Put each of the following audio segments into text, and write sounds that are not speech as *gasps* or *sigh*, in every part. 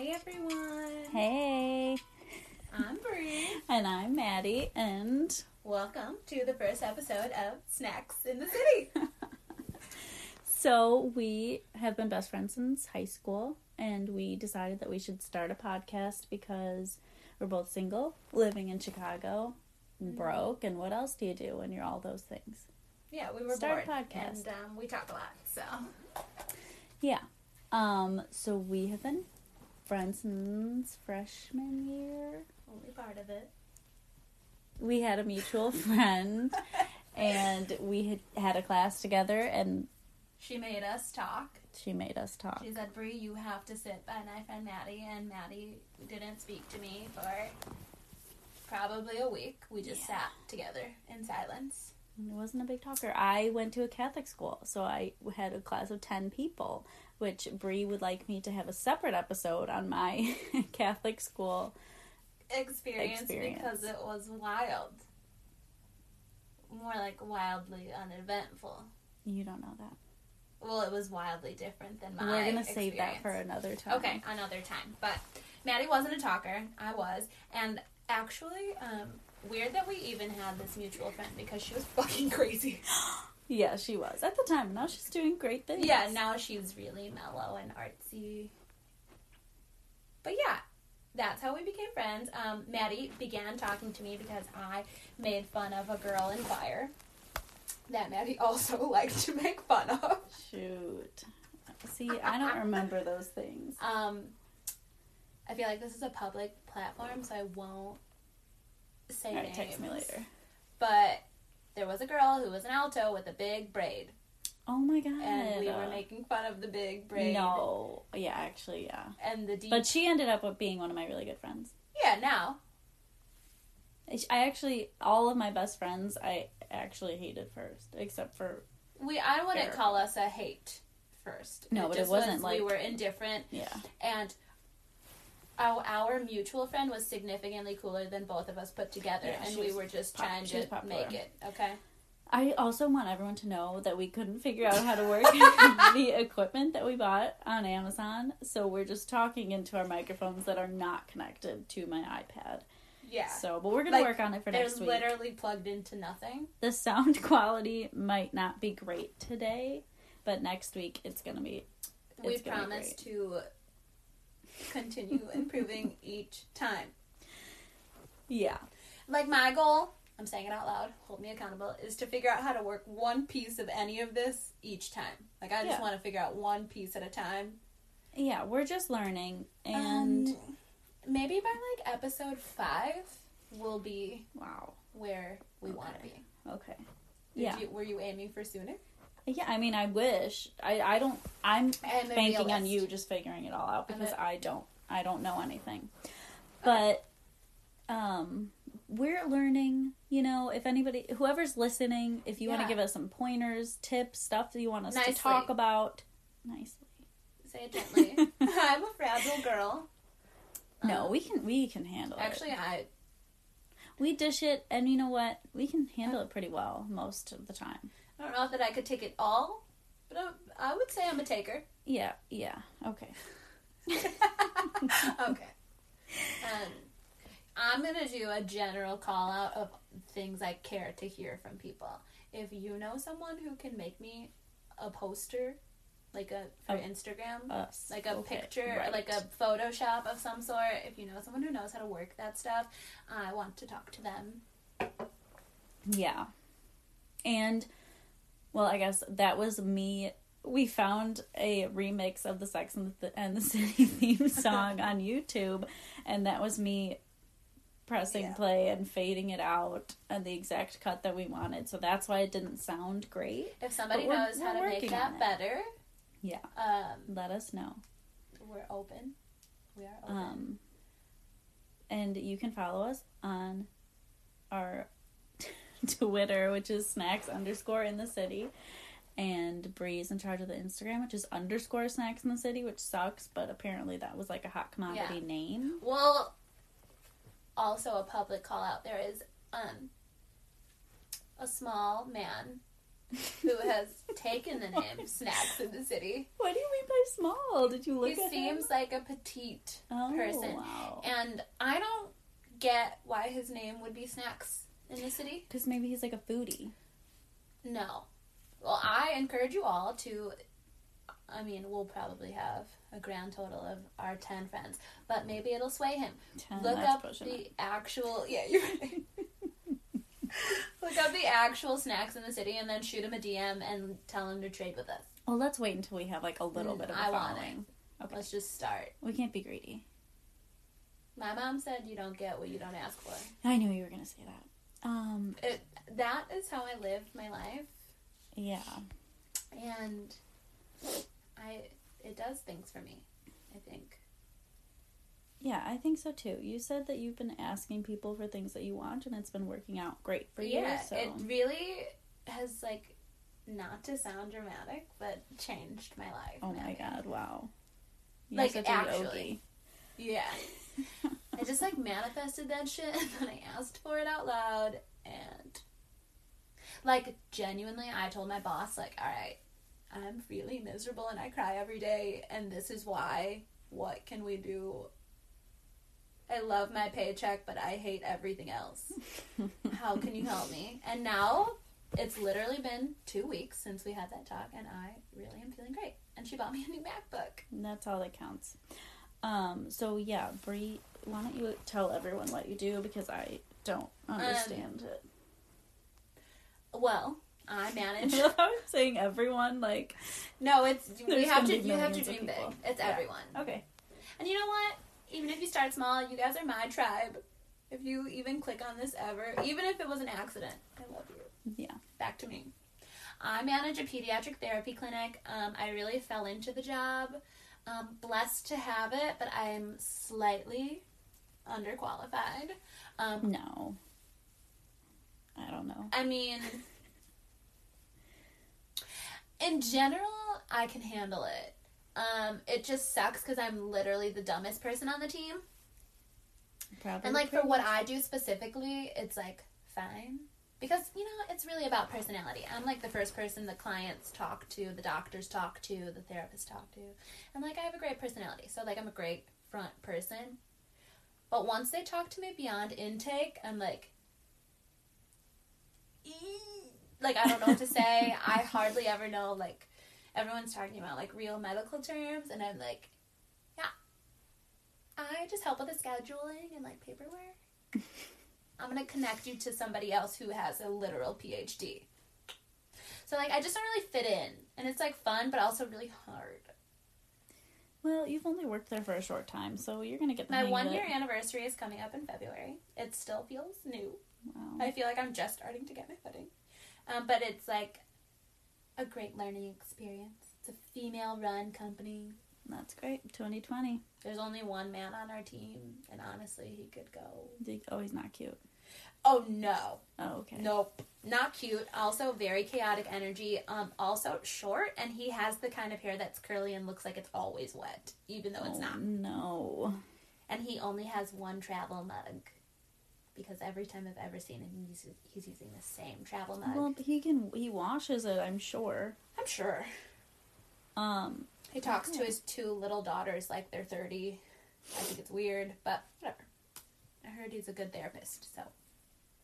Hi everyone. Hey, I'm Bree. *laughs* and I'm Maddie, and Welcome to the first episode of Snacks in the City. *laughs* so we have been best friends since high school, and we decided that we should start a podcast because we're both single, living in Chicago, broke, and what else do you do when you're all those things? yeah, we were Start a bored podcast. and um, we talk a lot. So Yeah. Um. So we have been friends freshman year. only part of it. We had a mutual *laughs* friend, and we had had a class together, and She made us talk. she made us talk. She said, "Bree, you have to sit by my friend Maddie," and Maddie didn't speak to me for probably a week. We just Yeah. sat together in silence. I wasn't a big talker. I went to a Catholic school, so I had a class of 10 people, which Bree would like me to have a separate episode on my *laughs* Catholic school. Experience, Experience. because it was wild. More like wildly uneventful. You don't know that. Well, it was wildly different than my. We're going to save that for another time. Okay, another time. But Maddie wasn't a talker. I was, and actually, um, weird that we even had this mutual friend because she was *laughs* fucking crazy. *gasps* *laughs* Yeah, she was at the time. Now she's doing great things. yeah, now she's really mellow and artsy. But yeah, that's how we became friends. Um, Maddie began talking to me because I made fun of a girl in fire that Maddie *laughs* also liked to make fun of. Shoot. See, I don't remember those things. Um, I feel like this is a public platform, so I won't say All right, names. text me later. But there was a girl who was an alto with a big braid, Oh my god. and we were making fun of the big braid. No. Yeah, actually, yeah. and the deep. But she ended up being one of my really good friends. yeah, now I actually, all of my best friends, I actually hated first, except for we I wouldn't call us a hate first. No, but it wasn't was, like- we were indifferent, yeah. and our our mutual friend was significantly cooler than both of us put together, Yeah, and we were just pop- trying to popular. make it. Okay. I also want everyone to know that we couldn't figure out how to work *laughs* the equipment that we bought on Amazon, so we're just talking into our microphones that are not connected to my iPad. Yeah. So, but we're gonna Like, work on it for They're next week. It's literally plugged into nothing. The sound *laughs* quality might not be great today, but next week it's gonna be. we It's gonna be promise to continue improving each time. Yeah. Like my goal, I'm saying it out loud, hold me accountable, is to figure out how to work one piece of any of this each time. Like I just Yeah. want to figure out one piece at a time. Yeah, we're just learning, and Um, maybe by like episode five, we'll be wow. where we want to be. Okay. Did Yeah. You, were you aiming for sooner? Yeah, I mean, I wish. I I don't. I'm banking on you just figuring it all out because I don't I don't know anything. But um we're learning, you know, if anybody whoever's listening, if you want to give us some pointers, tips, stuff that you want us Nicely. to talk about nicely. Say it gently. *laughs* I'm a fragile girl. No, Um, we can we can handle Actually, it. Actually, I We dish it and you know what? We can handle it pretty well most of the time. I don't know that I could take it all, but I, I would say I'm a taker. Yeah, yeah. Okay. *laughs* okay. Um, I'm gonna do a general call out of things I care to hear from people. If you know someone who can make me a poster, like a for Instagram, Us. like a Okay, picture, right. like a Photoshop of some sort. If you know someone who knows how to work that stuff, I want to talk to them. Yeah. And well, I guess that was me. We found a remix of the Sex and the, and the *laughs* City theme song on YouTube, and that was me pressing Yeah. play and fading it out and the exact cut that we wanted. So that's why it didn't sound great. If somebody knows how to make that better, Yeah. um, Let us know. we're open. We are open. Um, and you can follow us on our *laughs* Twitter, which is snacks underscore in the city. And Bree's in charge of the Instagram, which is underscore snacks in the city, which sucks, but apparently that was like a hot commodity Yeah. name. Well, also a public call out. There is um a small man who *laughs* has taken the name Snacks in the City. What do you mean by small? Did you look he at seems him? like a petite oh, person. Wow. And I don't get why his name would be Snacks in the City. Because maybe he's like a foodie. No. Well, I encourage you all to. I mean, we'll probably have a grand total of our 10 friends, but maybe it'll sway him. Ten, Look up the it. actual. Yeah, you're right. *laughs* Look up the actual snacks in the city and then shoot him a DM and tell him to trade with us. Well, let's wait until we have like a little Mm, bit of a I following. Okay. Let's just start. We can't be greedy. My mom said you don't get what you don't ask for. I knew you were gonna say that. Um, It, that is how I live my life, yeah. and I it does things for me. I think. Yeah, I think so too. You said that you've been asking people for things that you want, and it's been working out great for you. yeah, so it really has like, not to sound dramatic, but changed my life. oh my god, wow. Like, such a actually. Yeah. I just like manifested that shit *laughs* and then I asked for it out loud and like genuinely I told my boss like all right I'm really miserable and I cry every day and this is why. What can we do? I love my paycheck but I hate everything else. How can you help me? *laughs* And now it's literally been 2 weeks since we had that talk and I really am feeling great. And she bought me a new MacBook. That's all that counts. Um, so yeah, Brie, why don't you tell everyone what you do because I don't Um, understand it. well I manage I love how I'm saying everyone like No, it's we have gonna you have to dream big. It's Yeah. everyone. okay. And you know what? Even if you start small, you guys are my tribe. If you even click on this ever, even if it was an accident, I love you. Yeah. Back to me. I manage a pediatric therapy clinic. Um, I really fell into the job. Um, blessed to have it, but I'm slightly underqualified. Um, No. I don't know. I mean, in general, I can handle it. Um, it just sucks because I'm literally the dumbest person on the team. Probably And like for what. I do specifically, it's like fine. Because, you know, it's really about personality. I'm like the first person the clients talk to, the doctors talk to, the therapists talk to. And like I have a great personality. So like I'm a great front person. But once they talk to me beyond intake, I'm like "Ee." like I don't know what to *laughs* say. I hardly ever know like everyone's talking about like real medical terms and I'm like yeah. I just help with the scheduling and like paperwork. *laughs* I'm gonna connect you to somebody else who has a literal PhD. So like I just don't really fit in, and it's like fun, but also really hard. Well, you've only worked there for a short time, so you're gonna get the My one year anniversary is coming up in February. It still feels new. Wow. I feel like I'm just starting to get my footing, um, but it's like a great learning experience. It's a female-run company. That's great. 2020. There's only one man on our team, and honestly, he could go. Oh, he's not cute. Oh no, Oh, okay. Nope. Not cute. Also very chaotic energy. Um also short and he has the kind of hair that's curly and looks like it's always wet, even though it's Oh, not. No. And he only has one travel mug. Because every time I've ever seen him he's he's using the same travel mug. Well, he can. He washes it. I'm sure. I'm sure. Um. He talks to his two little daughters like they're thirty. I think it's weird, but whatever. I heard he's a good therapist, so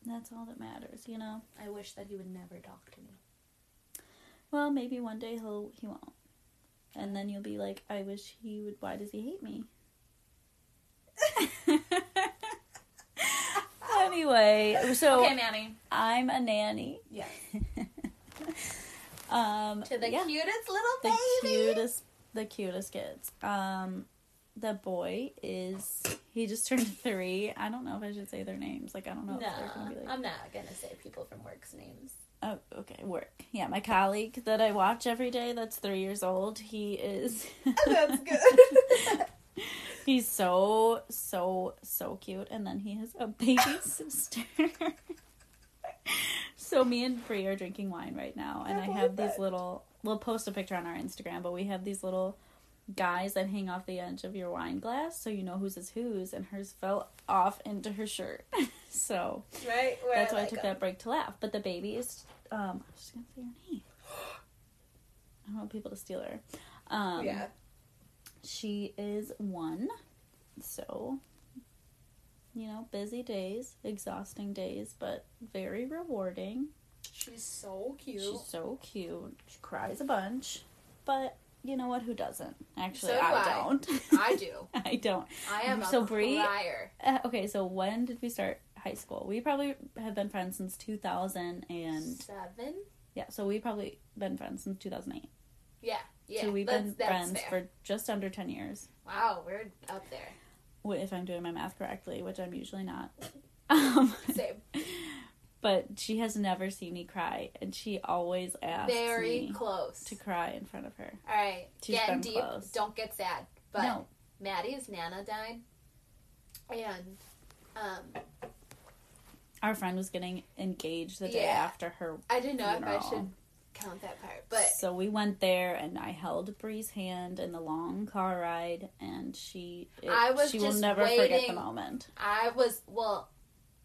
That's all that matters, you know. I wish that he would never talk to me. Well, maybe one day he'll he won't, and then you'll be like, I wish he would. Why does he hate me? *laughs* anyway, so okay, Manny. I'm a nanny. Yes. *laughs* Um, To the yeah, cutest little the baby. cutest, the cutest kids. Um, the boy is he just turned *laughs* three. I don't know if I should say their names. Like I don't know No, if they're gonna be like. I'm not gonna say people from work's names. Oh, okay, work. Yeah, my colleague that I watch every day that's three years old, he is. *laughs* Oh, that's *laughs* good. He's so, so, so cute. And then he has a baby sister. so me and Brie are drinking wine right now. And I I have these that. little, we'll post a picture on our Instagram, but we have these little guys that hang off the edge of your wine glass so you know whose is whose. And hers fell off into her shirt. *laughs* so right? That's why I like took a- that break to laugh. But the baby is, um, I was just going to say her name. *gasps* I don't want people to steal her. Um, yeah. She is one, so you know, busy days, exhausting days, but very rewarding. She's so cute. She's so cute. She cries a bunch, but you know what? Who doesn't? Actually, So do I, I. don't. *laughs* I do. *laughs* I don't. I am So a Brie-. Uh, okay, so when did we start high school? We probably have been friends since 2000 and Seven? yeah, so we probably been friends since 2008. Yeah. Yeah. so we've that's, been that's friends fair. for just under 10 years. Wow, we're up there. If I'm doing my math correctly, which I'm usually not. *laughs* Um, Same. But she has never seen me cry, and she always asks Very me close. to cry in front of her. All right. She's Getting deep. close. Don't get sad. But no, Maddie's Nana died. And um our friend was getting engaged the day Yeah. after her I didn't know if I should count that part. But so we went there and I held Bree's hand in the long car ride and she it- I was she will never forget the moment. I was well,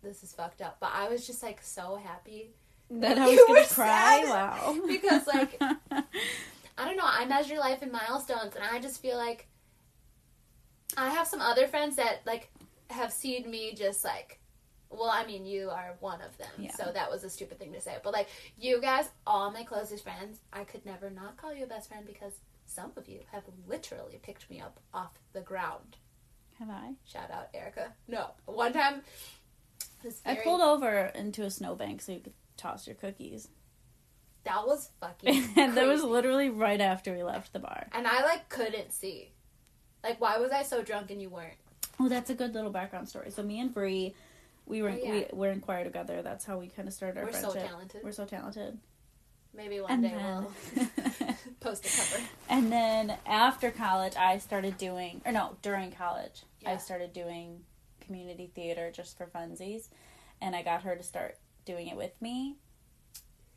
this is fucked up, but I was just like so happy That *laughs* I was gonna cry. Wow. *laughs* because, like, *laughs* I don't know, I measure life in milestones and I just feel like I have some other friends that like have seen me just like well, I mean, you are one of them, Yeah. so that was a stupid thing to say. But like, you guys, all my closest friends, I could never not call you a best friend because some of you have literally picked me up off the ground. Have I? Shout out, Erica. No, one time, I very- pulled over into a snowbank so you could toss your cookies. that was fucking and *laughs* that was literally right after we left the bar. and I like couldn't see. Like, why was I so drunk and you weren't? Oh, that's a good little background story. So me and Bree, we were Oh, yeah. we were in choir together. That's how we kind of started our We're so friendship. talented. We're so talented. Maybe one And day then, we'll *laughs* post a cover. *laughs* and then after college, I started doing, or no, during college, I started doing community theater just for funsies, and I got her to start doing it with me.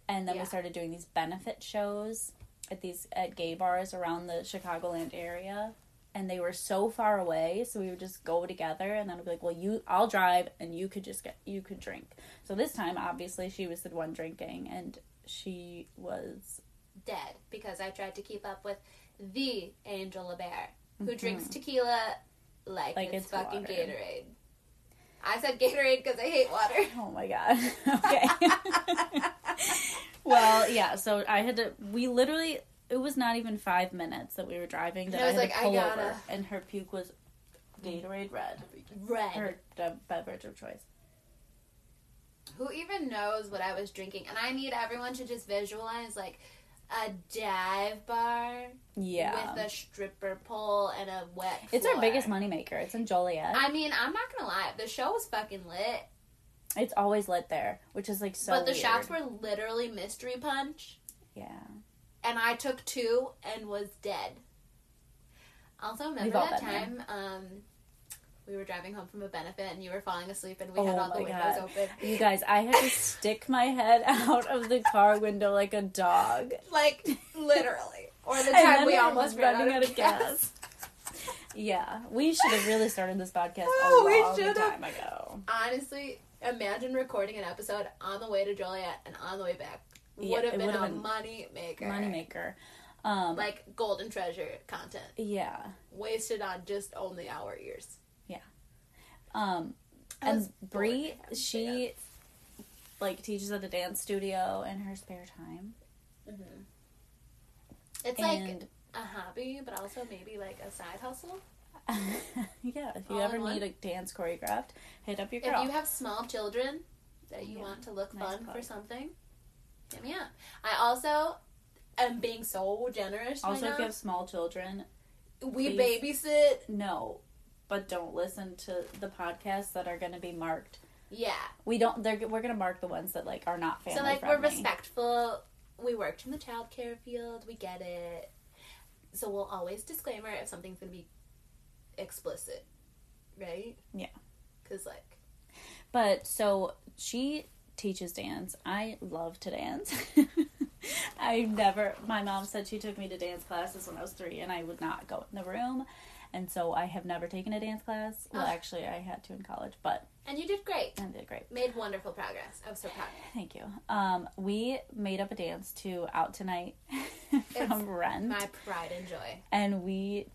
And then Yeah. we started doing these benefit shows at these at gay bars around the Chicagoland area. And they were so far away, so we would just go together, and then I'd be like, "Well, you, I'll drive, and you could just get, you could drink." So this time, obviously, she was the one drinking, and she was Dead because I tried to keep up with the Angel LeBear who Mhm. drinks tequila like, Like it's, it's fucking water. Gatorade. I said Gatorade because I hate water. *laughs* Oh my god. *laughs* okay. well, yeah, so I had to we literally it was not even five minutes that we were driving that And I I, had like, to I pull gotta- over and her puke was Gatorade red. Red. Her beverage of choice. Who even knows what I was drinking? And I need everyone to just visualize like a dive bar Yeah. with a stripper pole and a wet. it's our biggest moneymaker. It's in Joliet. I mean, I'm not gonna lie, the show was fucking lit, it's always lit there, which is like so but the weird. shots were literally mystery punch, Yeah. and I took two and was dead. Also, remember that time um, we were driving home from a benefit and you were falling asleep and we Oh had all the windows God. open, *laughs* You guys, I had to stick my head *laughs* out of the car window like a dog. like literally. Or the *laughs* time we almost ran running out of gas. Yeah, we should have really started this podcast Oh, a long time ago. Honestly, imagine recording an episode on the way to Joliet and on the way back. Would Yeah, have been a been money maker. Moneymaker. Um, Like golden treasure content. yeah. Wasted on just only our ears. Um, and bored Bree, and had to she like teaches at a dance studio in her spare time, It's like a hobby, but also maybe like a side hustle. *laughs* yeah, if you All ever need a dance choreographed, hit up your girl. If you have small children that you Yeah, want to look nice fun plug. for something, hit me up. I also am being so generous also, right if you have small children, we please- babysit. no, but don't listen to the podcasts that are going to be marked. Yeah. We don't. They're we're going to mark the ones that like are not family so like friendly. we're respectful. We worked in the childcare field. We get it. So we'll always disclaimer if something's gonna be explicit, right? Yeah. Because like But so she teaches dance. I love to dance. *laughs* I never. My mom said she took me to dance classes when I was three, and I would not go in the room. And so I have never taken a dance class. Well, Ugh. actually, I had to in college, but and you did great. I did great. Made wonderful progress. I was so proud. Thank you. Um, we made up a dance to "Out Tonight," *laughs* from Rent. My pride and joy. and we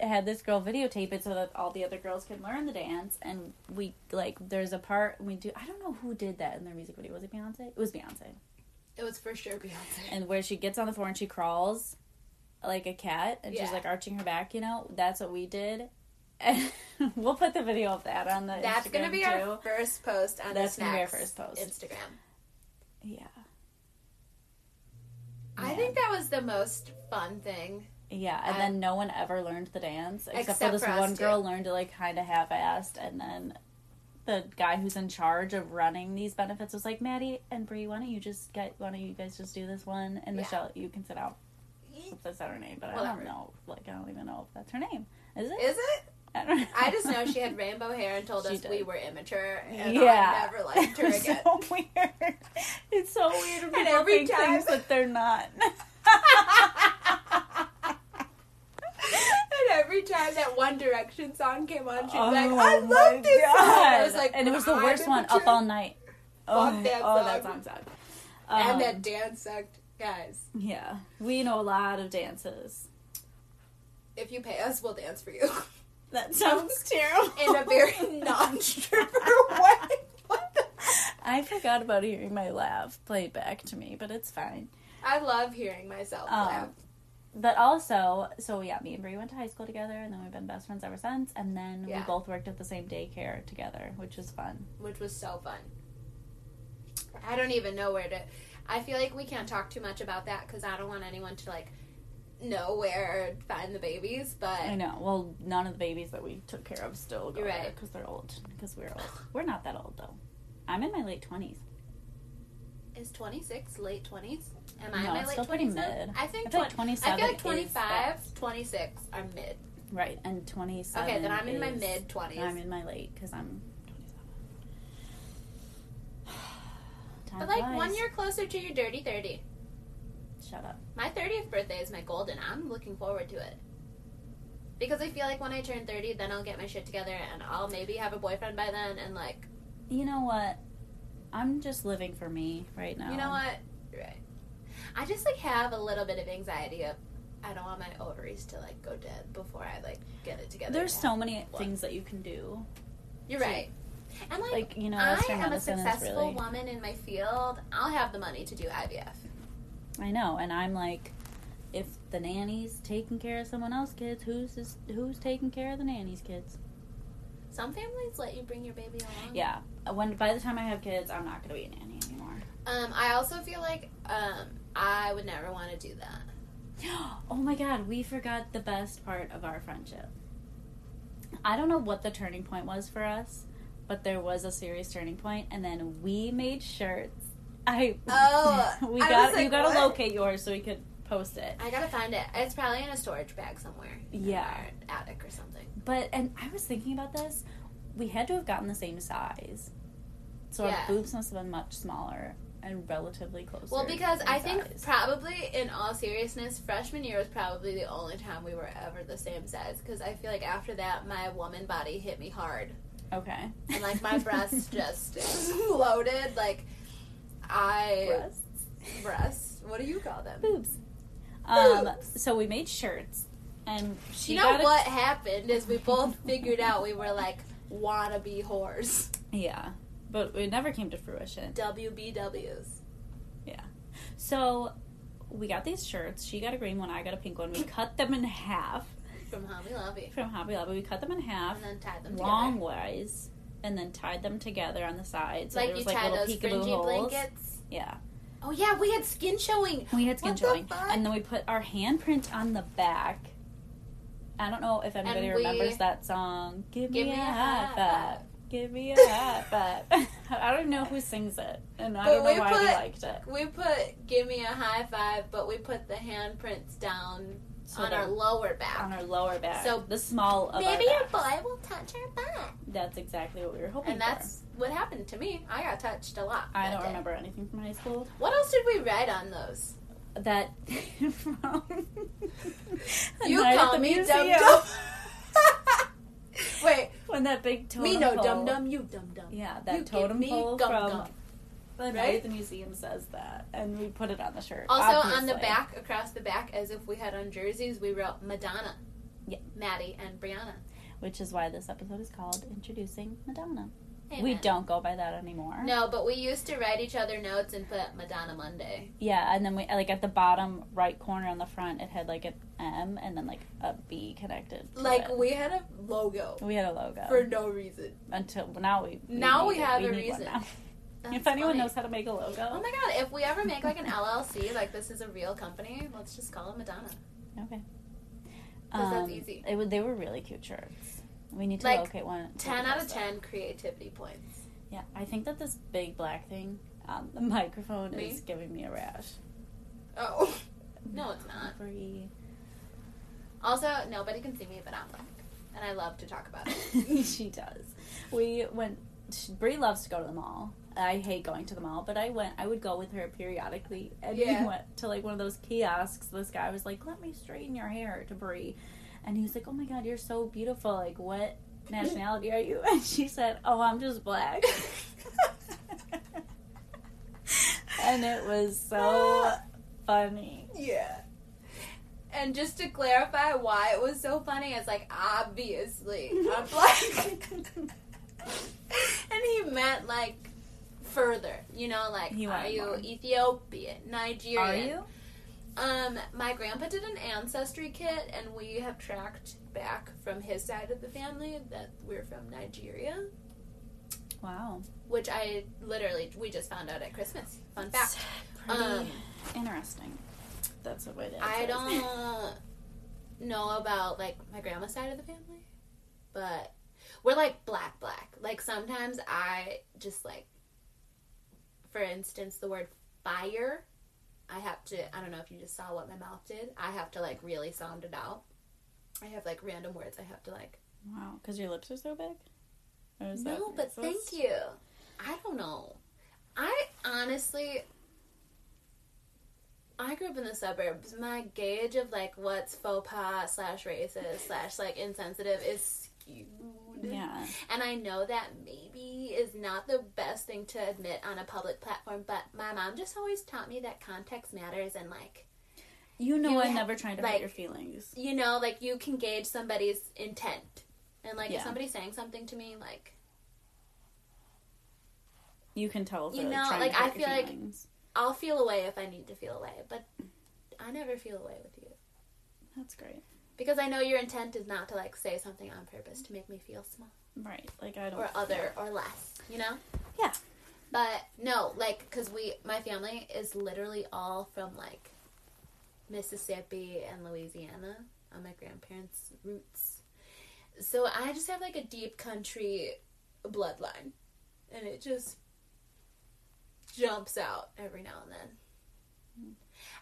had this girl videotape it so that all the other girls could learn the dance and we like there's a part we do i don't know who did that in their music video was it beyonce it was beyonce It was for sure Beyonce. and where she gets on the floor and she crawls like a cat and she's like arching her back you know that's what we did *laughs* and we'll put the video of that on the That's gonna be too. our first post on That's the gonna be our first post. Instagram. yeah I Yeah. think that was the most fun thing. Yeah, and Um, then no one ever learned the dance except, Except for this for one girl learned it like kind of half-assed, and then the guy who's in charge of running these benefits was like, "Maddie and Bree, why don't you just get? Why don't you guys just do this one? And Yeah. Michelle, you can sit out. If that's not her name, but I don't know. Like, I don't even know if that's her name. Is it? Is it? I don't know. I just know she had rainbow hair and told She us did. we were immature, and yeah, I never liked her *laughs* was again. So weird. It's so weird when And people every think time- things that they're not. *laughs* *laughs* and every time that One Direction song came on, she'd Oh like, "I love this song." I was like, and it was the "I'm worst one. Up All Night. Oh, Fuck that oh, that song. song sucked. and Um, that dance sucked, guys. yeah, we know a lot of dances. If you pay us, we'll dance for you *laughs* That sounds *laughs* terrible. in a very *laughs* non-stripper way. I forgot about hearing my laugh played back to me, but it's fine. I love hearing myself Um, laugh. But also, so yeah, me and Brie went to high school together, and then we've been best friends ever since. And then Yeah. we both worked at the same daycare together, which was fun. which was so fun. I don't even know where to. I feel like we can't talk too much about that because I don't want anyone to like know where to find the babies. But I know. Well, none of the babies that we took care of still go You're there right. because they're old. Because we're old. *sighs* We're not that old though. I'm in my late twenties. is twenty six late twenties? Am I No, in my late still pretty twenties? mid. I think I feel like 20 27 I feel like is 25, fast. 26 are mid. Right, and 27. Okay, then I'm in my mid twenties. I'm in my late because I'm 27. Time But like flies. one year closer to your dirty thirty. Shut up. My thirtieth birthday is my golden. I'm looking forward to it. Because I feel like when I turn thirty, then I'll get my shit together and I'll maybe have a boyfriend by then and like You know what? I'm just living for me right now. You know what? Right. I just like have a little bit of anxiety of I don't want my ovaries to like go dead before I like get it together. There's so many things that you can do. You're right. And like, Like, you know, I am a successful really. woman in my field. I'll have the money to do IVF. I know, and I'm like, if the nanny's taking care of someone else's kids, who's this, who's taking care of the nanny's kids? Some families let you bring your baby along. Yeah. When by the time I have kids, I'm not gonna be a nanny anymore. Um, I also feel like um, I would never want to do that. *gasps* Oh my god, we forgot the best part of our friendship. I don't know what the turning point was for us, but there was a serious turning point, and then we made shirts. I Oh, *laughs* we I got like, you got to locate yours so we could post it. I gotta find it. It's probably in a storage bag somewhere. Yeah. attic or something. But and I was thinking about this. We had to have gotten the same size, so Yeah. our boobs must have been much smaller and relatively close. Well, because I think size. probably, in all seriousness, freshman year was probably the only time we were ever the same size. Because I feel like after that, my woman body hit me hard, okay, and like my *laughs* breasts just exploded. Like I breasts. breasts. What do you call them? boobs. Um, Boobs. so we made shirts, and she you know got a- what happened is we both *laughs* figured out we were like wannabe whores. Yeah, but it never came to fruition. WBWs. Yeah. So we got these shirts. She got a green one. I got a pink one. We *laughs* cut them in half From Hobby Lobby. from Hobby Lobby. We cut them in half And then tied them long together. ways, and then tied them together on the sides. So like there you was like tie little those fringy holes. blankets. Yeah, Oh yeah, we had skin showing. we had skin What the showing, fuck? and then we put our handprint on the back. I don't know if anybody we- remembers that song. Give, Give me, a, high five. Give me a high *laughs* five. *laughs* I don't know who sings it, and I But don't know why we liked it. We put "Give me a high five, but we put the handprints down So on our lower back. on our lower back. So the small of Maybe our your boy will touch our butt. That's exactly what we were hoping And that's what happened to me. I got touched a lot. I don't day. remember anything from high school. What else did we write on those? That *laughs* from *laughs* You call me Museum. dum dum. *laughs* Wait, when that big totem me no pole. dum dum, you dum dum. Yeah, that You totem me pole gum from gum. The night Right? at the museum says that, and we put it on the shirt. Also on the back, across the back, as if we had on jerseys, we wrote Madonna. Yeah. Maddie and Brianna. which is why this episode is called "Introducing Madonna." We don't go by that anymore. No, but we used to write each other notes and put Madonna Monday. Yeah, and then we like at the bottom right corner on the front, it had like an M and then like a B connected. to Like it. we had a logo we had a logo for no reason. until now we Now we need it. have a reason. *laughs* That's if anyone funny. knows how to make a logo, Oh my god, if we ever make like an LLC, like this is a real company, let's just call it Madonna. okay. 'Cause that's um, easy. It, they were really cute shirts. We need to Like, locate one. 10 out of 10 creativity points. Yeah, I think that this big black thing on the *laughs* microphone Me? is giving me a rash. Oh. *laughs* No, it's not. Free. Also, nobody can see me, but I'm black. And I love to talk about it. *laughs* she does. We went. Brie loves to go to the mall. I hate going to the mall, but I went. I would go with her periodically, and Yeah. we went to like one of those kiosks. This guy was like, "Let me straighten your hair," to Brie, and he was like, "Oh my god, you're so beautiful! Like, what nationality are you?" *laughs* And she said, "Oh, I'm just black." *laughs* and it was so *laughs* funny. Yeah. And just to clarify why it was so funny, it's like, obviously, I'm black. and he meant like further, you know, like, He are you more. Ethiopian, Nigerian? Are you? Um, my grandpa did an ancestry kit, and we have tracked back from his side of the family that we're from Nigeria, Wow. which I literally we just found out at Christmas. Fun fact. Pretty Um, interesting. That's what it is. I don't know about like my grandma's side of the family, but we're like black black. Like sometimes I just like, for instance, the word fire. I have to. I don't know if you just saw what my mouth did. I have to like really sound it out. I have like random words. I have to like. Wow, because your lips are so big. No, but thank you. I don't know. I honestly. I grew up in the suburbs. My gauge of like what's faux pas slash racist slash like insensitive is skewed. Yeah. And I know that maybe is not the best thing to admit on a public platform, but my mom just always taught me that context matters and like You know You I'm ha- never trying to like- hurt your feelings. you know, like you can gauge somebody's intent. And like Yeah. if somebody's saying something to me, like You can tell You know, trying like, I feel like- I'll feel away if I need to feel away, but I never feel away with you. That's great. Because I know your intent is not to like say something on purpose to make me feel small Right. Like I don't or other or less, you know? Yeah. But no, like cuz we my family is literally all from like Mississippi and Louisiana on my grandparents' roots. So I just have like a deep country bloodline and it just jumps out every now and then.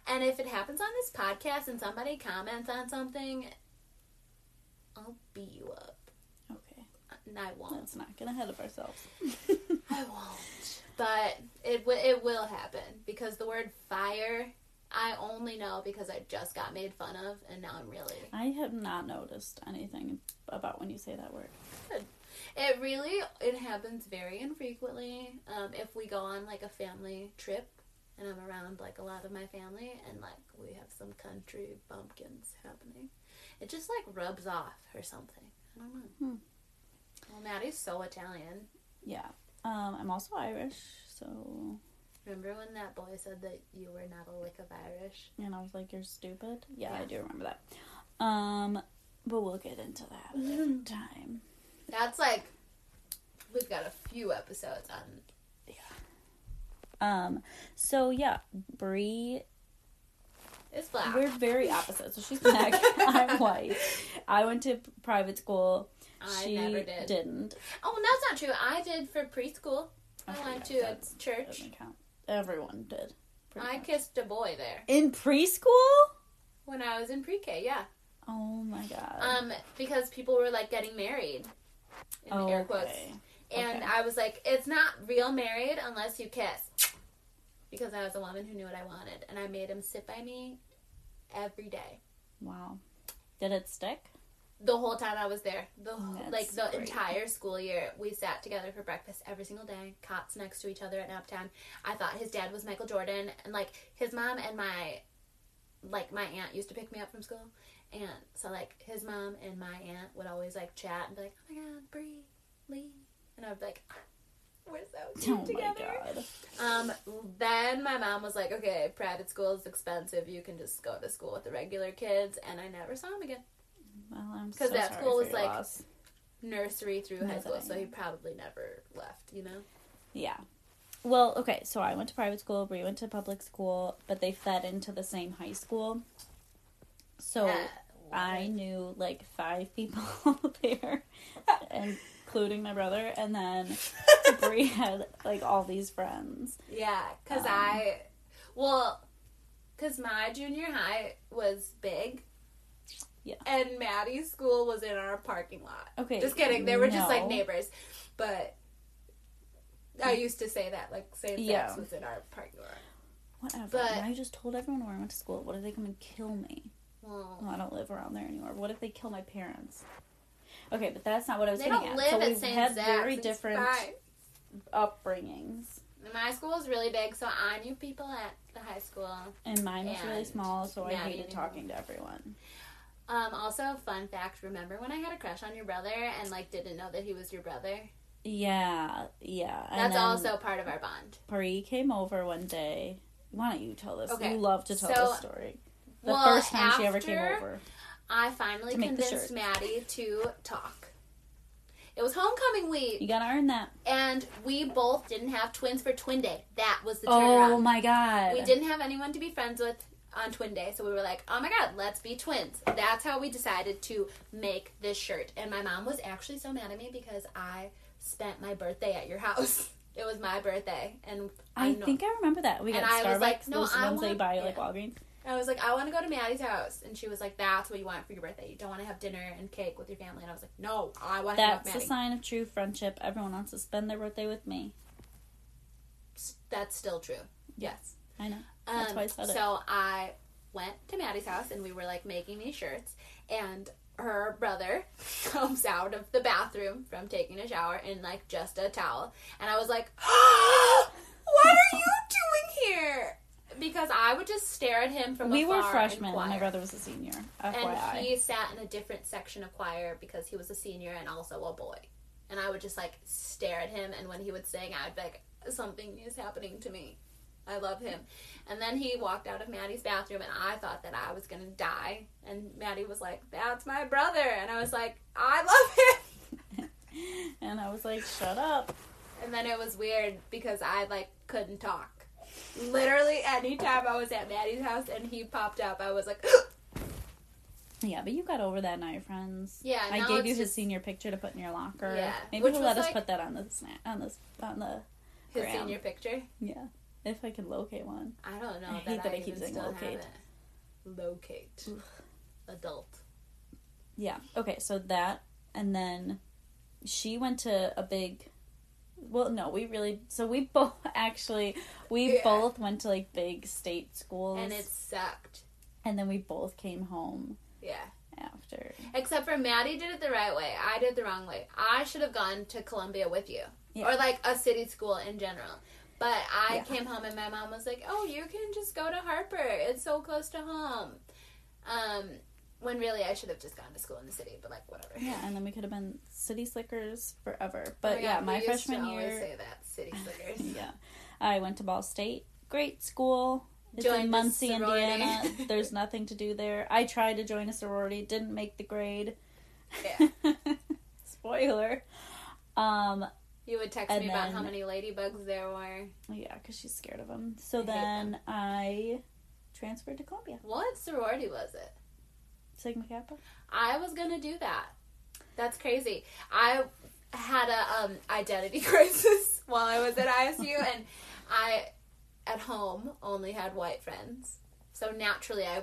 And if it happens on this podcast and somebody comments on something, I'll beat you up. Okay. And I won't. Let's not get ahead of ourselves. *laughs* I won't. But it w- it will happen because the word fire I only know because I just got made fun of and now I'm really I have not noticed anything about when you say that word. Good. It really it happens very infrequently. Um, if we go on like a family trip and I'm around like a lot of my family and like we have some country bumpkins happening, it just like rubs off or something. I don't know. Hmm. Well, Maddie's so Italian. Yeah. Um, I'm also Irish, so Remember when that boy said that you were not a lick of Irish? and I was like, "You're stupid." Yeah, I do remember that. Um, but we'll get into that another *laughs* time. That's like we've got a few episodes on. Um, so yeah, Brie It's black. We're very opposite. So she's black. *laughs* I'm white. I went to private school. I she never did. didn't. Oh, that's not true. I did for preschool. I Okay, went to a church. Doesn't count. Everyone did. I much. kissed a boy there in preschool. when I was in pre-K. Yeah. Oh my god. Um, because people were like getting married. In oh, air quotes. okay. And Okay. I was like, it's not real married unless you kiss. Because I was a woman who knew what I wanted, and I made him sit by me every day. Wow. Did it stick? the whole time I was there, the That's like the great. entire school year, we sat together for breakfast every single day, cots next to each other at nap time. I thought his dad was Michael Jordan, and like his mom and my, like my aunt used to pick me up from school, and so like his mom and my aunt would always like chat and be like, "Oh my God, Bree, Lee," and I'd be like, "Ah, "We're so cute Oh together." my god. Um, then my mom was like, "Okay, private school is expensive. You can just go to school with the regular kids," and I never saw him again. Well, I'm 'Cause so that school was, like- loss. Nursery through high school, so he probably never left. You know. Yeah. Well, okay, so I went to private school, Brie went to public school, but they fed into the same high school. So Uh, I knew like five people *laughs* there, including my brother, and then *laughs* Brie had like all these friends. Yeah, because Um, I, well, because my junior high was big. Yeah. And Maddie's school was in our parking lot. Okay. Just kidding. They were just like neighbors. But I used to say that, like, same sex Yeah. was in our parking lot. Whatever. But- And I just told everyone where I went to school. What if they come and kill me? Well, Well, I don't live around there anymore. What if they kill my parents? Okay, but that's not what I was they getting don't at. live so at we St. had very It's different fine. upbringings. My school was really big, so I knew people at the high school. And mine was really small, so I hated talking to everyone. Um, also, fun fact: remember when I had a crush on your brother and like didn't know that he was your brother? Yeah, yeah. That's also part of our bond. Marie came over one day. Why don't you tell this? Okay. You love to tell So- this story. The well, first time she ever came over. I finally To make the convinced. Maddie to talk. It was homecoming week, You gotta earn that. and we both didn't have twins for twin day. That was the Oh my god. we didn't have anyone to be friends with on twin day, so we were like, "Oh my god, let's be twins." That's how we decided to make this shirt. And my mom was actually so mad at me because I spent my birthday at your house. *laughs* It was my birthday, and I know- think I remember that. We got And I Starbucks, was like, no, those I ones they want- buy at, like yeah. Walgreens. I was like, I want to go to Maddie's house. And she was like, that's what you want for your birthday. You don't want to have dinner and cake with your family. And I was like, no, I want to have Maddie. That's a sign of true friendship. Everyone wants to spend their birthday with me. That's still true. Yes. I know. That's Um, why I said it. so I went to Maddie's house and we were like making these shirts. And her brother *laughs* comes out of the bathroom from taking a shower in like just a towel. And I was like, *gasps* what are you doing here? Because I would just stare at him from We were freshmen. and My brother was a senior. and he sat in a different section of choir because he was a senior and also a boy. And I would just like stare at him, and when he would sing, I'd be like, something is happening to me. I love him. And then he walked out of Maddie's bathroom, and I thought that I was gonna die. And Maddie was like, "That's my brother," and I was like, "I love him." *laughs* *laughs* and I was like, shut up. And then it was weird because I like couldn't talk. Literally, anytime I was at Maddie's house and he popped up, I was like, *gasps* Yeah, but you got over that your friends. "Yeah." I gave you his just senior picture to put in your locker. Yeah, Maybe was let us put that on the on this on the his Graham. senior picture. yeah. If I can locate one. I don't know I that hate that I I keep saying locate. Locate. Adult. Yeah. Okay, so that and then she went to a big well no, we really so we *laughs* both actually we Yeah. both went to like big state schools And it sucked. and then we both came home Yeah. after. Except for Maddie did it the right way. I did the wrong way. I should have gone to Columbia with you. Yeah. Or like a city school in general. But I Yeah. came home and my mom was like, "Oh, you can just go to Harper. It's so close to home." Um, when really I should have just gone to school in the city. But like whatever. Yeah, and then we could have been city slickers forever. Oh But my yeah, God, my we used to freshman always year say that city *laughs* slickers. Yeah. I went to Ball State. Great school. It's Joined in Muncie. Indiana. *laughs* There's nothing to do there. I tried to join a sorority, didn't make the grade. Yeah. *laughs* Spoiler. Um, You would text me about how many ladybugs there were. yeah, because she's scared of them. So I then I transferred to Columbia. What sorority was it? Sigma Kappa. I was gonna do that. That's crazy. I had a um, identity *laughs* crisis while I was at ISU, *laughs* and I at home only had white friends. So naturally, I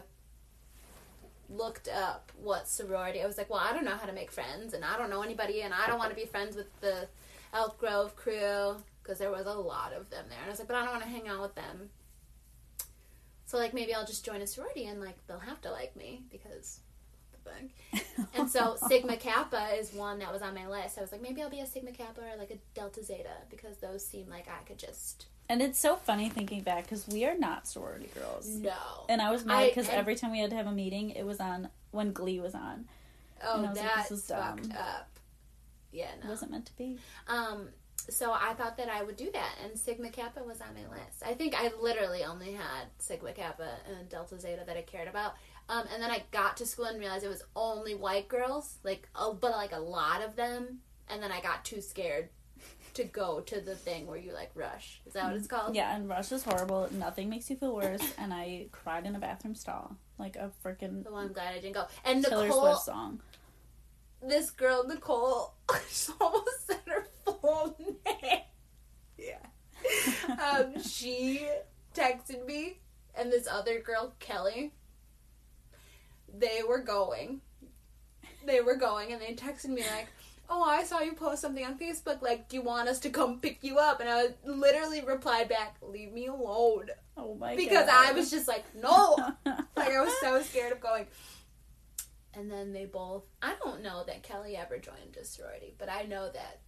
looked up what sorority. I was like, well, I don't know how to make friends, and I don't know anybody, and I don't want to be friends with the Elk Grove crew because there was a lot of them there. And I was like, but I don't want to hang out with them. So like maybe I'll just join a sorority and like they'll have to like me because think. And so *laughs* Sigma Kappa is one that was on my list. I was like, maybe I'll be a Sigma Kappa or like a Delta Zeta because those seem like I could just And it's so funny thinking back because we are not sorority girls. no. And I was mad because every time we had to have a meeting, it was on when Glee was on. Oh, was like, that's this is dumb. fucked up. Yeah, It wasn't meant to be. Um, so I thought that I would do that, and Sigma Kappa was on my list. I think I literally only had Sigma Kappa and Delta Zeta that I cared about. Um, and then I got to school and realized it was only white girls, like, oh, but like a lot of them. And then I got too scared to go to the thing where you like rush. Is that what it's called? Yeah, and Rush is horrible. Nothing makes you feel worse. and I cried in a bathroom stall like a freaking So I'm glad I didn't go. And Taylor Nicole, Swift song. this girl Nicole, *laughs* she almost said her full name. Yeah. Um, she texted me and this other girl, Kelly. They were going. They were going, and they texted me like, "Oh, I saw you post something on Facebook. Like, do you want us to come pick you up?" And I literally replied back, "Leave me alone," Oh my god. because god. I was just like, "No." *laughs* like I was so scared of going. And then they both I don't know that Kelly ever joined a sorority, but I know that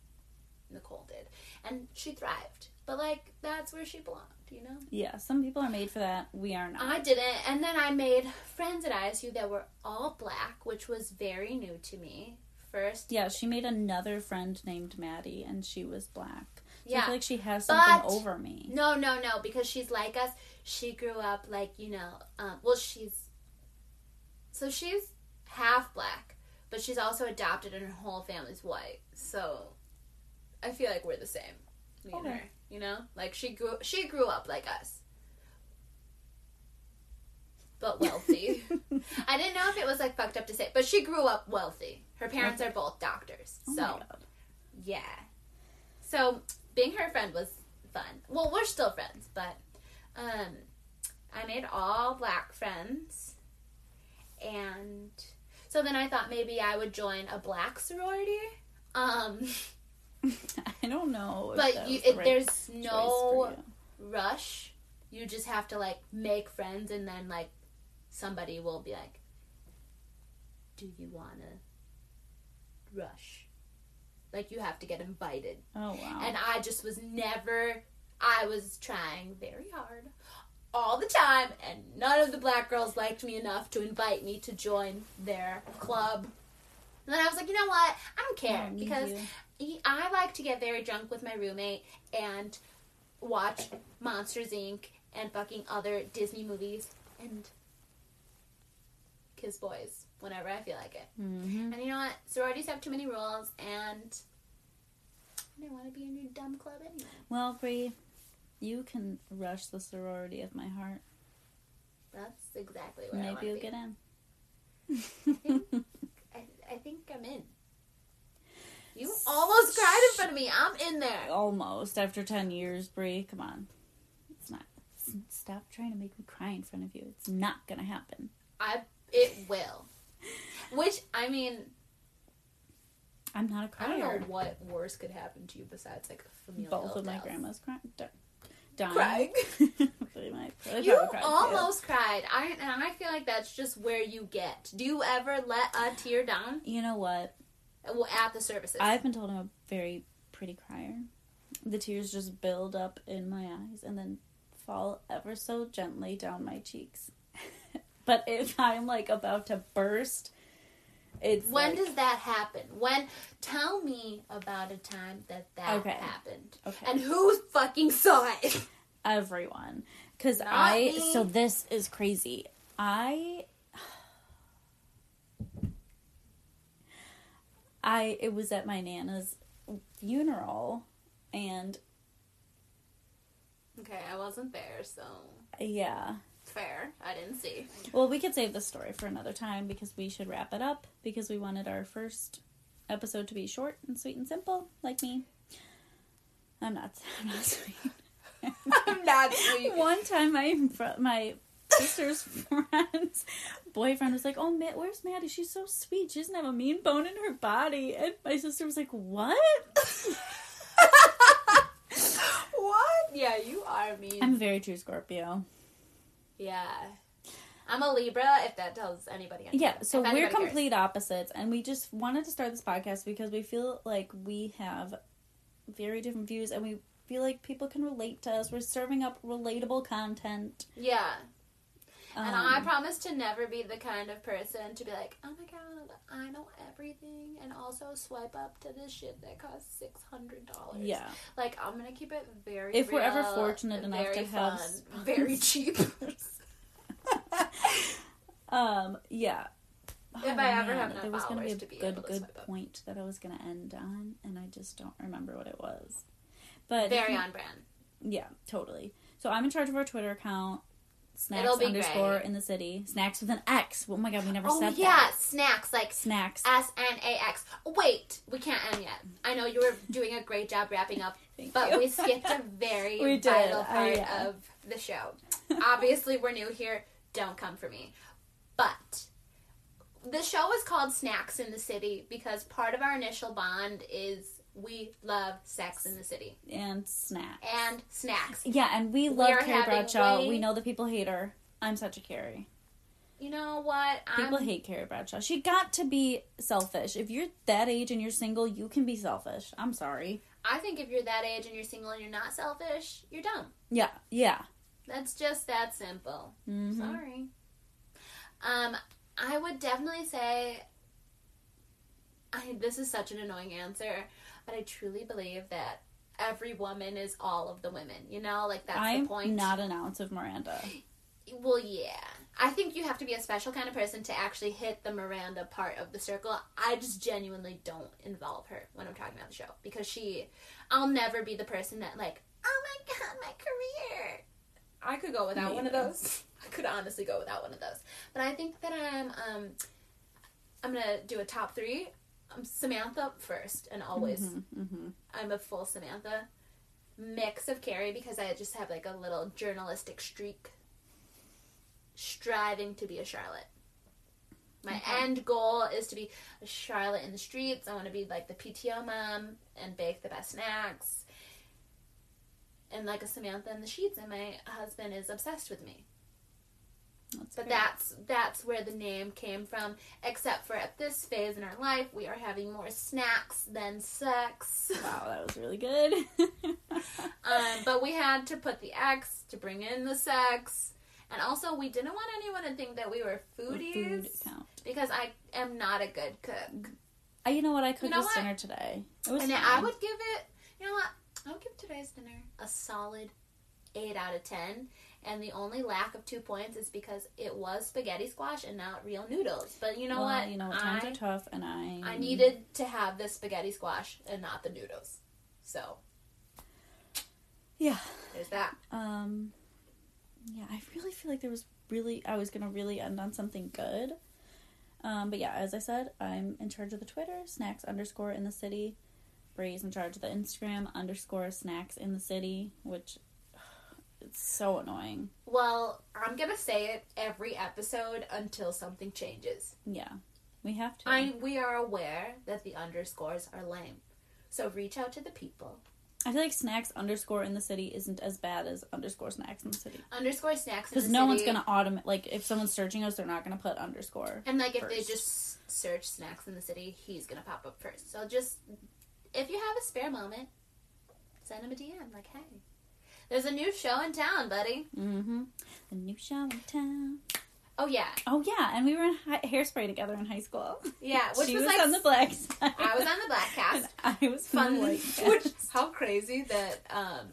Nicole did. And she thrived. But like that's where she belonged, you know? Yeah, some people are made for that. We are not. I didn't and then I made friends at ISU that were all black, which was very new to me. First yeah, she made another friend named Maddie, and she was black. So I Yeah. feel like she has something But- over me. No, no, no, because she's like us. She grew up like, you know, um, well, she's. So she's half black, but she's also adopted and her whole family's white. So I feel like we're the same. Me and Okay. her, you know? Like she grew she grew up like us. But wealthy. *laughs* I didn't know if it was like fucked up to say, but she grew up wealthy. Her parents are both doctors. Oh so yeah. So being her friend was fun. Well, we're still friends, but um, I made all black friends, and so then I thought maybe I would join a black sorority. Um, *laughs* *laughs* I don't know. but you, the it, right there's no you. rush. You just have to like make friends, and then like somebody will be like, "Do you wanna rush?" Like you have to get invited. Oh wow. And I just was never, I was trying very hard all the time, and none of the black girls liked me enough to invite me to join their club. And then I was like, you know what? I don't care oh, don't because you. I like to get very drunk with my roommate and watch Monsters Inc. and fucking other Disney movies and kiss boys whenever I feel like it. Mhm. And you know what? Sororities have too many rules, and I don't want to be in your dumb club anyway. Well, Bree, you can rush the sorority of my heart. That's exactly where I want Maybe to you'll be. get in. think- *laughs* I, I think I'm in. You almost cried in front of me. I'm in there. Almost after ten years, Bree. Come on, it's not. Stop trying to make me cry in front of you. It's not gonna happen. I it will. Which I mean, I'm not a I don't know what worse could happen to you besides like a familial Both of my death. grandmas crying. Dying. Crying. *laughs* You cried, too. almost cried. I and I feel like that's just where you get. Do you ever let a tear down? You know what? Well, at the services. I've been told I'm a very pretty crier. The tears just build up in my eyes and then fall ever so gently down my cheeks. *laughs* but if I'm like about to burst, it's When like- does that happen? When? Tell me about a time that that Okay. happened. okay And who fucking saw it? *laughs* everyone because I me. so this is crazy. I I it was at my nana's funeral and Okay, I wasn't there, so yeah fair. I didn't see. Well, we could save this story for another time because we should wrap it up because we wanted our first episode to be short and sweet and simple, like me. I'm not. *laughs* I'm not sweet. *laughs* I'm not sweet. One time, my my sister's *laughs* friend's boyfriend was like, "Oh, Ma- where's Maddie? She's so sweet. She doesn't have a mean bone in her body." And my sister was like, "What?" *laughs* what? Yeah, you are mean. I'm very true Scorpio. yeah. I'm a Libra. If that tells anybody, anything. Yeah, so we're anybody cares. complete opposites, and we just wanted to start this podcast because we feel like we have very different views, and we feel like people can relate to us. We're serving up relatable content. Yeah, and Um, I promise to never be the kind of person to be like, oh my god, I know everything, and also swipe up to this shit that costs six hundred dollars. yeah, like I'm gonna keep it very. If we're ever fortunate enough to have *laughs* very cheap. *laughs* um, yeah. If I ever have enough there was gonna be a to be good good swipe up. point that I was gonna end on, and I just don't remember what it was. But very on brand. Yeah, totally. So I'm in charge of our Twitter account. Snacks underscore great. in the city. Snacks with an X. Oh my god, we never Oh said yeah, that. snacks like Snacks. S N A X. Wait, we can't end yet. I know you were doing a great job wrapping up, *laughs* but you. we skipped a very *laughs* vital uh, part yeah. of the show. *laughs* Obviously, we're new here. Don't come for me. But the show is called Snacks in the City because part of our initial bond is we love sex in the city and snacks. and snacks. yeah, and we We love are Carrie Bradshaw. way- We know that people hate her. I'm such a Carrie. You know what? People I'm, hate Carrie Bradshaw. She got to be selfish. If you're that age and you're single, you can be selfish. I'm sorry. I think if you're that age and you're single and you're not selfish, you're dumb. Yeah, yeah. That's just that simple. hmm Sorry. Um, I would definitely say. I this is such an annoying answer, but I truly believe that every woman is all of the women. You know, like that's I'm the point. not an ounce of Miranda. Well, yeah. I think you have to be a special kind of person to actually hit the Miranda part of the circle. I just genuinely don't involve her when I'm talking about the show because she, I'll never be the person that like, oh my god, my career. I could go without Me one of those. *laughs* I could honestly go without one of those. But I think that I'm, um, I'm gonna do a top three. Um, Samantha first and always. hmm hmm I'm a full Samantha mix of Carrie because I just have like a little journalistic streak striving to be a Charlotte. My Okay. end goal is to be a Charlotte in the streets. I want to be like the PTO mom and bake the best snacks. And like a Samantha in the sheets, and my husband is obsessed with me. That's But fair. that's that's where the name came from. Except for at this phase in our life, we are having more snacks than sex. *laughs* Wow, that was really good. *laughs* Um, but we had to put the X to bring in the sex. And also, we didn't want anyone to think that we were foodies food because I am not a good cook. Uh, you know what? I cooked know this what? dinner today. It was And fine. I would give it, you know what? I would give today's dinner a solid 8 out of 10. And the only lack of two points is because it was spaghetti squash and not real noodles. But you know well, what? You know, times I, are tough, and I I needed to have the spaghetti squash and not the noodles. So, Yeah. there's that. Um. Yeah, I really feel like there was really I was gonna really end on something good. Um, but yeah, as I said, I'm in charge of the Twitter snacks underscore in the city. Bree's in charge of the Instagram underscore snacks in the city, which it's so annoying. Well, I'm going to say it every episode until something changes. Yeah, we have to. I we are aware that the underscores are lame. So reach out to the people. I feel like snacks underscore in the city isn't as bad as underscore snacks in the city. Underscore snacks Because no one's gonna automate like if someone's searching us, they're not gonna put underscore. And like if they just search snacks in the city, he's gonna pop up first. So just if you have a spare moment, send him a DM. Like, hey, there's a new show in town, buddy. Mm-hmm. The new show in town. Oh yeah, Oh yeah, and we were in hi- hairspray together in high school. yeah. *laughs* Which she was, was, like on the black *laughs* side. I was on the black *laughs* cast. I was Fun. Which how crazy that um,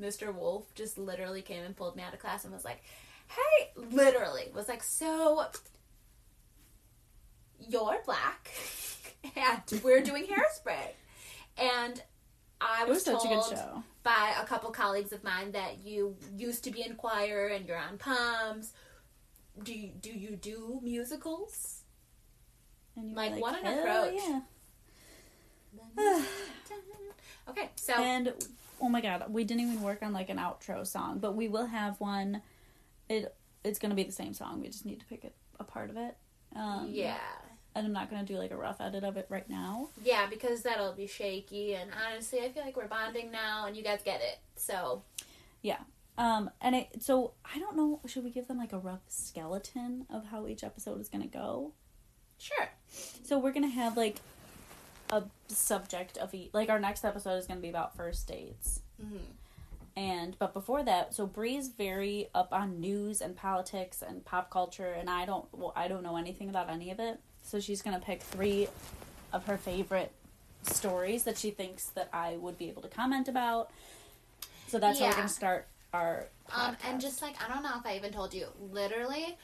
Mr. Wolf just literally came and pulled me out of class and was like, "Hey," literally was like, "So you're black, and we're doing hairspray," and I It was, was such a told good show. By a couple colleagues of mine that you used to be in choir and you're on Palms. Do you, do you do musicals? And you Like, were what an "Hell approach." Yeah. *sighs* okay, so And oh my god, we didn't even work on like an outro song, but we will have one. It it's gonna be the same song. We just need to pick it, a part of it. Um, yeah. And I'm not gonna do like a rough edit of it right now. Yeah, because that'll be shaky, and honestly, I feel like we're bonding now, and you guys get it. So yeah. Um, and it so I don't know. Should we give them like a rough skeleton of how each episode is gonna go? Sure. So we're gonna have like a subject of each. Like our next episode is gonna be about first dates. Mm-hmm. And but before that, so Bree's very up on news and politics and pop culture, and I don't. Well, I don't know anything about any of it. So she's gonna pick three of her favorite stories that she thinks that I would be able to comment about. So that's how we're gonna start our. Um, and just like I don't know if I even told you, literally,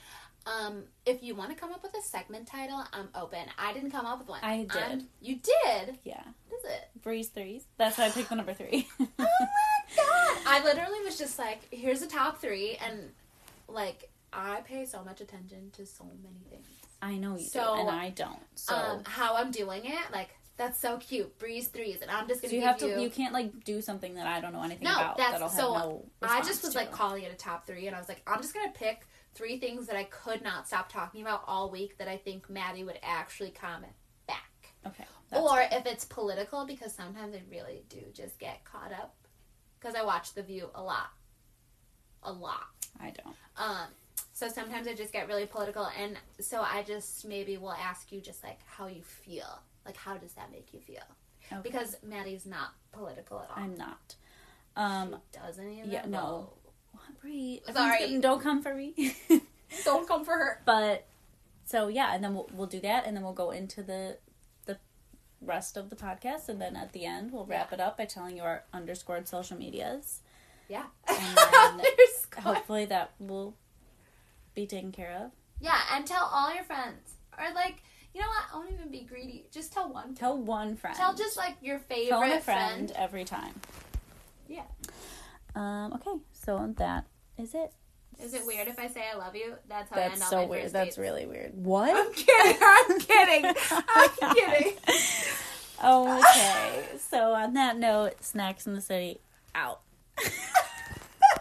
um, if you want to come up with a segment title, I'm open. I didn't come up with one. I did. I'm- you did. yeah, What is it? Bree's threes. That's why I picked the number three. *laughs* Oh my god! I literally was just like, here's the top three, and like I pay so much attention to so many things. I know you So, do, and I don't. So, Um, how I'm doing it, like that's so cute. Bree's threes, and I'm just gonna you give have to. You can't like do something that I don't know anything No, about. that's- that'll so have no. I just was to. like calling it a top three, and I was like, I'm just gonna pick three things that I could not stop talking about all week that I think Maddie would actually comment back. okay. or good. if it's political, because sometimes I really do just get caught up. Because I watch The View a lot. A lot. I don't. Um, so sometimes I just get really political, and so I just maybe will ask you just like how you feel. Like, how does that make you feel? Okay. Because Maddie's not political at all. I'm not. Um. she doesn't even. yeah, no. know. What, Bree? Sorry. Don't come for me. *laughs* Don't come for her. but so yeah, and then we'll we'll do that, and then we'll go into the the rest of the podcast, and then at the end we'll wrap Yeah. it up by telling you our underscored social medias. Yeah. And then *laughs* Hopefully that will be taken care of. Yeah, and tell all your friends. Or like, you know what? I won't even be greedy. Just tell one. Tell one friend. Tell just like your favorite phone a friend. friend every time. Yeah. Um. Okay. So that is it. Is it weird if I say I love you? That's how I end That's all so my weird. first That's dates. really weird. *laughs* What? I'm kidding. I'm kidding. I'm *laughs* kidding. okay. So on that note, snacks in the city out. *laughs*